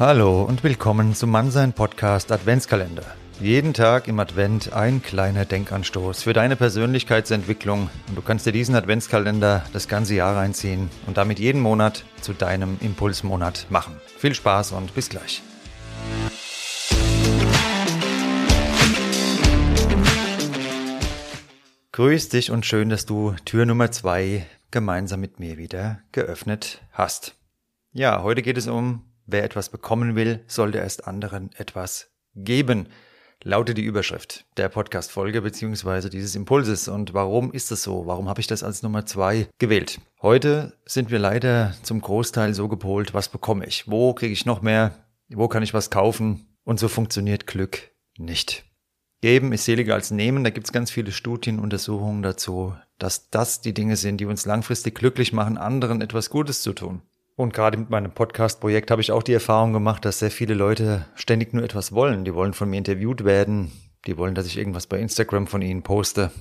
Hallo und willkommen zum Mannsein Podcast Adventskalender. Jeden Tag im Advent ein kleiner Denkanstoß für deine Persönlichkeitsentwicklung und du kannst dir diesen Adventskalender das ganze Jahr reinziehen und damit jeden Monat zu deinem Impulsmonat machen. Viel Spaß und bis gleich. Grüß dich und schön, dass du Tür Nummer zwei gemeinsam mit mir wieder geöffnet hast. Ja, heute geht es um, wer etwas bekommen will, sollte erst anderen etwas geben lautet die Überschrift der Podcast-Folge beziehungsweise dieses Impulses. Und warum ist das so? Warum habe ich das als Nummer zwei gewählt? Heute sind wir leider zum Großteil so gepolt, was bekomme ich? Wo kriege ich noch mehr? Wo kann ich was kaufen? Und so funktioniert Glück nicht. Geben ist seliger als nehmen. Da gibt es ganz viele Studien, Untersuchungen dazu, dass das die Dinge sind, die uns langfristig glücklich machen, anderen etwas Gutes zu tun. Und gerade mit meinem Podcast-Projekt habe ich auch die Erfahrung gemacht, dass sehr viele Leute ständig nur etwas wollen. Die wollen von mir interviewt werden, die wollen, dass ich irgendwas bei Instagram von ihnen poste.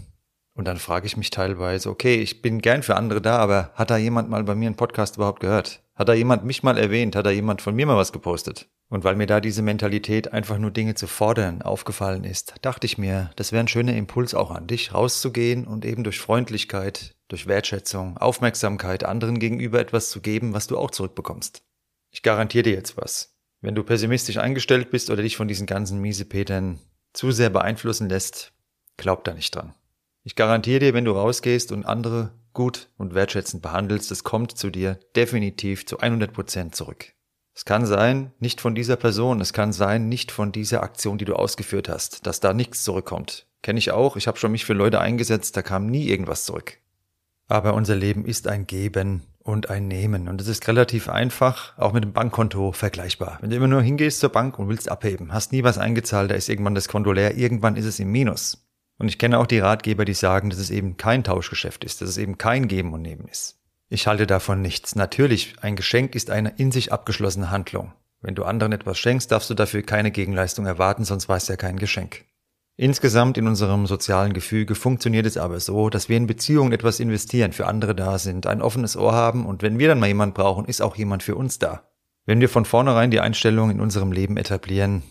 Und dann frage ich mich teilweise, okay, ich bin gern für andere da, aber hat da jemand mal bei mir einen Podcast überhaupt gehört? Hat da jemand mich mal erwähnt? Hat da jemand von mir mal was gepostet? Und weil mir da diese Mentalität, einfach nur Dinge zu fordern, aufgefallen ist, dachte ich mir, das wäre ein schöner Impuls auch an dich, rauszugehen und eben durch Freundlichkeit durch Wertschätzung, Aufmerksamkeit anderen gegenüber etwas zu geben, was du auch zurückbekommst. Ich garantiere dir jetzt was. Wenn du pessimistisch eingestellt bist oder dich von diesen ganzen Miesepetern zu sehr beeinflussen lässt, glaub da nicht dran. Ich garantiere dir, wenn du rausgehst und andere gut und wertschätzend behandelst, es kommt zu dir definitiv zu 100 Prozent zurück. Es kann sein, nicht von dieser Person, es kann sein, nicht von dieser Aktion, die du ausgeführt hast, dass da nichts zurückkommt. Kenne ich auch, ich habe schon mich für Leute eingesetzt, da kam nie irgendwas zurück. Aber unser Leben ist ein Geben und ein Nehmen. Und es ist relativ einfach, auch mit dem Bankkonto vergleichbar. Wenn du immer nur hingehst zur Bank und willst abheben, hast nie was eingezahlt, da ist irgendwann das Konto leer, irgendwann ist es im Minus. Und ich kenne auch die Ratgeber, die sagen, dass es eben kein Tauschgeschäft ist, dass es eben kein Geben und Nehmen ist. Ich halte davon nichts. Natürlich, ein Geschenk ist eine in sich abgeschlossene Handlung. Wenn du anderen etwas schenkst, darfst du dafür keine Gegenleistung erwarten, sonst war es ja kein Geschenk. Insgesamt in unserem sozialen Gefüge funktioniert es aber so, dass wir in Beziehungen etwas investieren, für andere da sind, ein offenes Ohr haben und wenn wir dann mal jemand brauchen, ist auch jemand für uns da. Wenn wir von vornherein die Einstellung in unserem Leben etablieren,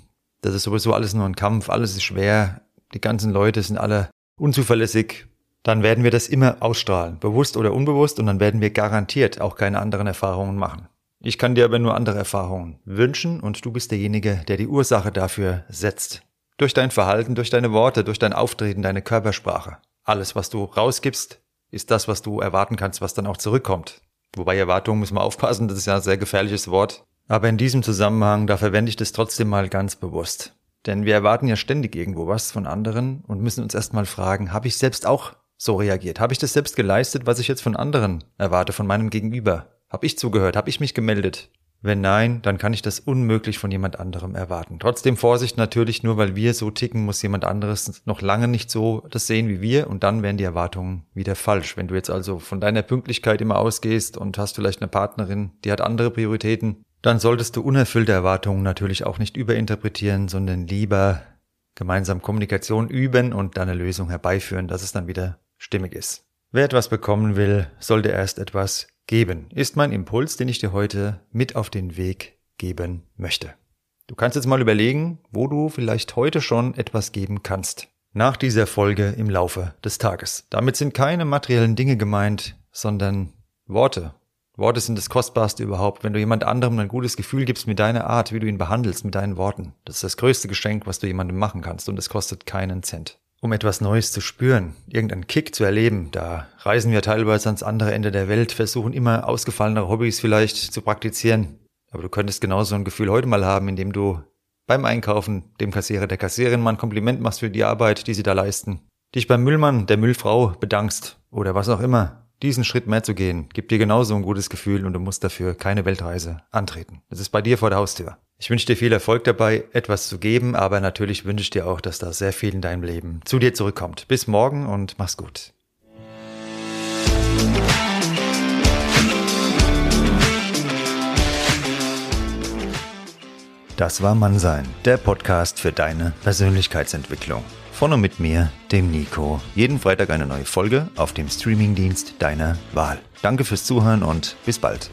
das ist sowieso alles nur ein Kampf, alles ist schwer, die ganzen Leute sind alle unzuverlässig, dann werden wir das immer ausstrahlen, bewusst oder unbewusst, und dann werden wir garantiert auch keine anderen Erfahrungen machen. Ich kann dir aber nur andere Erfahrungen wünschen und du bist derjenige, der die Ursache dafür setzt. Durch dein Verhalten, durch deine Worte, durch dein Auftreten, deine Körpersprache. Alles, was du rausgibst, ist das, was du erwarten kannst, was dann auch zurückkommt. Wobei Erwartungen müssen wir aufpassen, das ist ja ein sehr gefährliches Wort. Aber in diesem Zusammenhang, da verwende ich das trotzdem mal ganz bewusst. Denn wir erwarten ja ständig irgendwo was von anderen und müssen uns erstmal fragen, habe ich selbst auch so reagiert? Habe ich das selbst geleistet, was ich jetzt von anderen erwarte, von meinem Gegenüber? Habe ich zugehört? Habe ich mich gemeldet? Wenn nein, dann kann ich das unmöglich von jemand anderem erwarten. Trotzdem Vorsicht natürlich, nur weil wir so ticken, muss jemand anderes noch lange nicht so das sehen wie wir und dann wären die Erwartungen wieder falsch. Wenn du jetzt also von deiner Pünktlichkeit immer ausgehst und hast vielleicht eine Partnerin, die hat andere Prioritäten, dann solltest du unerfüllte Erwartungen natürlich auch nicht überinterpretieren, sondern lieber gemeinsam Kommunikation üben und dann eine Lösung herbeiführen, dass es dann wieder stimmig ist. Wer etwas bekommen will, sollte erst etwas geben, ist mein Impuls, den ich dir heute mit auf den Weg geben möchte. Du kannst jetzt mal überlegen, wo du vielleicht heute schon etwas geben kannst. Nach dieser Folge im Laufe des Tages. Damit sind keine materiellen Dinge gemeint, sondern Worte. Worte sind das Kostbarste überhaupt. Wenn du jemand anderem ein gutes Gefühl gibst mit deiner Art, wie du ihn behandelst, mit deinen Worten. Das ist das größte Geschenk, was du jemandem machen kannst und es kostet keinen Cent um etwas Neues zu spüren, irgendeinen Kick zu erleben. Da reisen wir teilweise ans andere Ende der Welt, versuchen immer ausgefallene Hobbys vielleicht zu praktizieren. Aber du könntest genauso ein Gefühl heute mal haben, indem du beim Einkaufen dem Kassierer, der Kassierin mal ein Kompliment machst für die Arbeit, die sie da leisten. Dich beim Müllmann, der Müllfrau bedankst oder was auch immer diesen Schritt mehr zu gehen, gibt dir genauso ein gutes Gefühl und du musst dafür keine Weltreise antreten. Das ist bei dir vor der Haustür. Ich wünsche dir viel Erfolg dabei, etwas zu geben, aber natürlich wünsche ich dir auch, dass da sehr viel in deinem Leben zu dir zurückkommt. Bis morgen und mach's gut. Das war Mannsein, der Podcast für deine Persönlichkeitsentwicklung. Von und mit mir, dem Nico. Jeden Freitag eine neue Folge auf dem Streamingdienst deiner Wahl. Danke fürs Zuhören und bis bald.